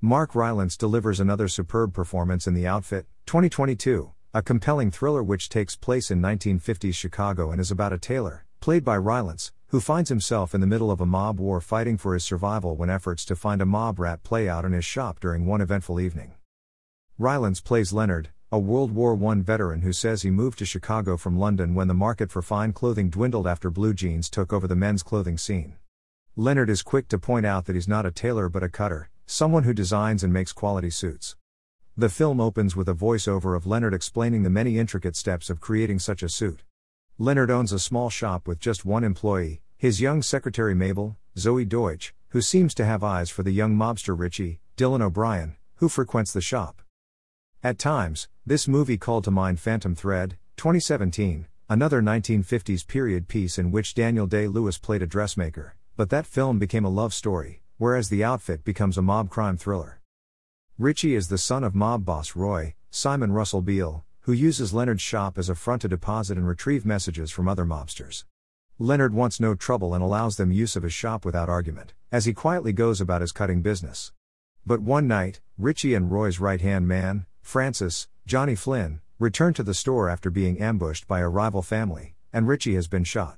Mark Rylance delivers another superb performance in The Outfit, 2022, a compelling thriller which takes place in 1950s Chicago and is about a tailor, played by Rylance, who finds himself in the middle of a mob war fighting for his survival when efforts to find a mob rat play out in his shop during one eventful evening. Rylance plays Leonard, a World War I veteran who says he moved to Chicago from London when the market for fine clothing dwindled after blue jeans took over the men's clothing scene. Leonard is quick to point out that he's not a tailor but a cutter, someone who designs and makes quality suits. The film opens with a voiceover of Leonard explaining the many intricate steps of creating such a suit. Leonard owns a small shop with just one employee, his young secretary Mabel, Zoey Deutch, who seems to have eyes for the young mobster Richie, Dylan O'Brien, who frequents the shop. At times, this movie called to mind Phantom Thread, 2017, another 1950s period piece in which Daniel Day Lewis played a dressmaker, but that film became a love story, whereas The Outfit becomes a mob crime thriller. Richie is the son of mob boss Roy, Simon Russell Beale, who uses Leonard's shop as a front to deposit and retrieve messages from other mobsters. Leonard wants no trouble and allows them use of his shop without argument, as he quietly goes about his cutting business. But one night, Richie and Roy's right hand man, Francis, Johnny Flynn, return to the store after being ambushed by a rival family, and Richie has been shot.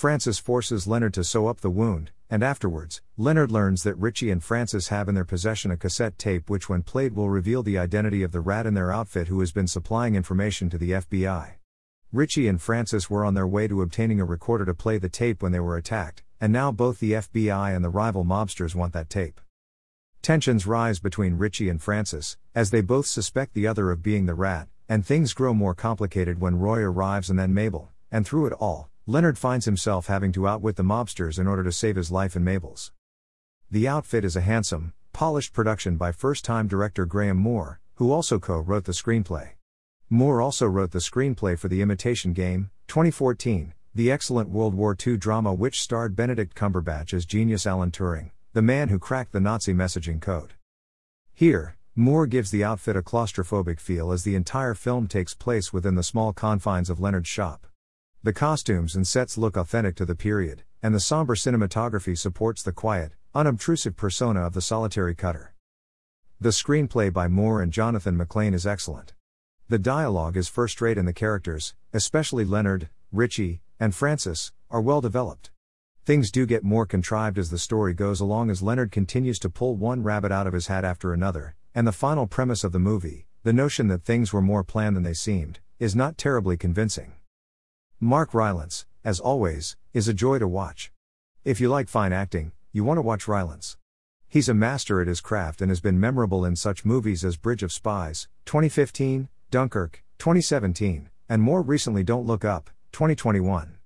Francis forces Leonard to sew up the wound, and afterwards, Leonard learns that Richie and Francis have in their possession a cassette tape which, when played, will reveal the identity of the rat in their outfit who has been supplying information to the FBI. Richie and Francis were on their way to obtaining a recorder to play the tape when they were attacked, and now both the FBI and the rival mobsters want that tape. Tensions rise between Richie and Francis, as they both suspect the other of being the rat, and things grow more complicated when Roy arrives and then Mabel, and through it all, Leonard finds himself having to outwit the mobsters in order to save his life and Mabel's. The outfit is a handsome, polished production by first time director Graham Moore, who also co wrote the screenplay. Moore also wrote the screenplay for The Imitation Game, 2014, the excellent World War II drama which starred Benedict Cumberbatch as genius Alan Turing, the man who cracked the Nazi messaging code. Here, Moore gives the outfit a claustrophobic feel as the entire film takes place within the small confines of Leonard's shop. The costumes and sets look authentic to the period, and the somber cinematography supports the quiet, unobtrusive persona of the solitary cutter. The screenplay by Moore and Johnathan McClain is excellent. The dialogue is first rate and the characters, especially Leonard, Richie, and Francis, are well developed. Things do get more contrived as the story goes along as Leonard continues to pull one rabbit out of his hat after another, and the final premise of the movie, the notion that things were more planned than they seemed, is not terribly convincing. Mark Rylance, as always, is a joy to watch. If you like fine acting, you want to watch Rylance. He's a master at his craft and has been memorable in such movies as Bridge of Spies, 2015, Dunkirk, 2017, and more recently Don't Look Up, 2021.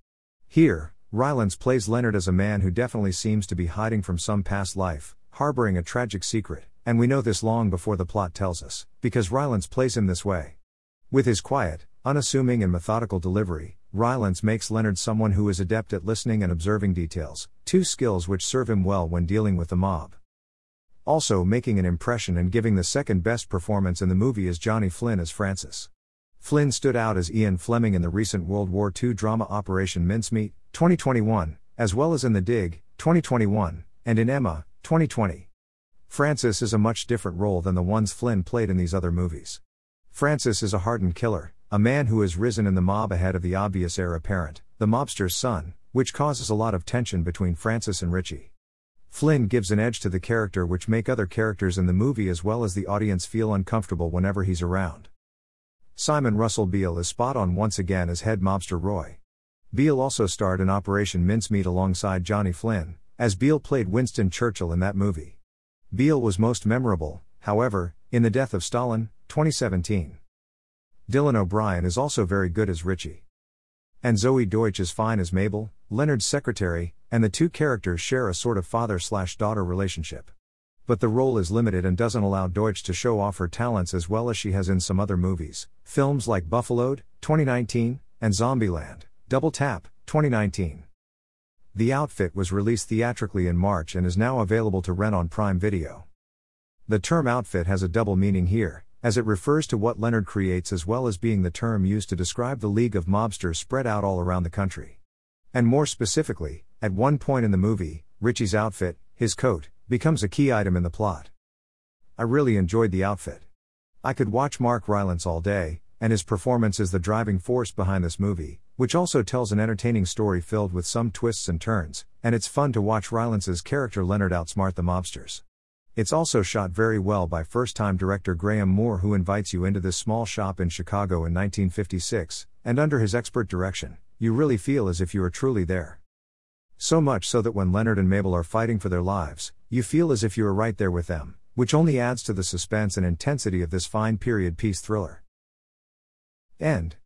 Here, Rylance plays Leonard as a man who definitely seems to be hiding from some past life, harboring a tragic secret, and we know this long before the plot tells us, because Rylance plays him this way. With his quiet, unassuming, and methodical delivery, Rylance makes Leonard someone who is adept at listening and observing details, two skills which serve him well when dealing with the mob. Also, making an impression and giving the second best performance in the movie is Johnny Flynn as Francis. Flynn stood out as Ian Fleming in the recent World War II drama Operation Mincemeat, 2021, as well as in The Dig, 2021, and in Emma, 2020. Francis is a much different role than the ones Flynn played in these other movies. Francis is a hardened killer, a man who has risen in the mob ahead of the obvious heir apparent, the mobster's son, which causes a lot of tension between Francis and Richie. Flynn gives an edge to the character which make other characters in the movie as well as the audience feel uncomfortable whenever he's around. Simon Russell Beale is spot on once again as head mobster Roy. Beale also starred in Operation Mincemeat alongside Johnny Flynn, as Beale played Winston Churchill in that movie. Beale was most memorable, however, in The Death of Stalin, 2017. Dylan O'Brien is also very good as Richie. And Zoey Deutch is fine as Mabel, Leonard's secretary, and the two characters share a sort of father slash daughter relationship. But the role is limited and doesn't allow Deutch to show off her talents as well as she has in some other movies, films like Buffaloed, 2019, and Zombieland, Double Tap, 2019. The outfit was released theatrically in March and is now available to rent on Prime Video. The term outfit has a double meaning here, as it refers to what Leonard creates as well as being the term used to describe the league of mobsters spread out all around the country. And more specifically, at one point in the movie, Richie's outfit, his coat, becomes a key item in the plot. I really enjoyed the outfit. I could watch Mark Rylance all day, and his performance is the driving force behind this movie, which also tells an entertaining story filled with some twists and turns, and it's fun to watch Rylance's character Leonard outsmart the mobsters. It's also shot very well by first time director Graham Moore, who invites you into this small shop in Chicago in 1956, and under his expert direction, you really feel as if you are truly there. So much so that when Leonard and Mabel are fighting for their lives, you feel as if you are right there with them, which only adds to the suspense and intensity of this fine period piece thriller. End.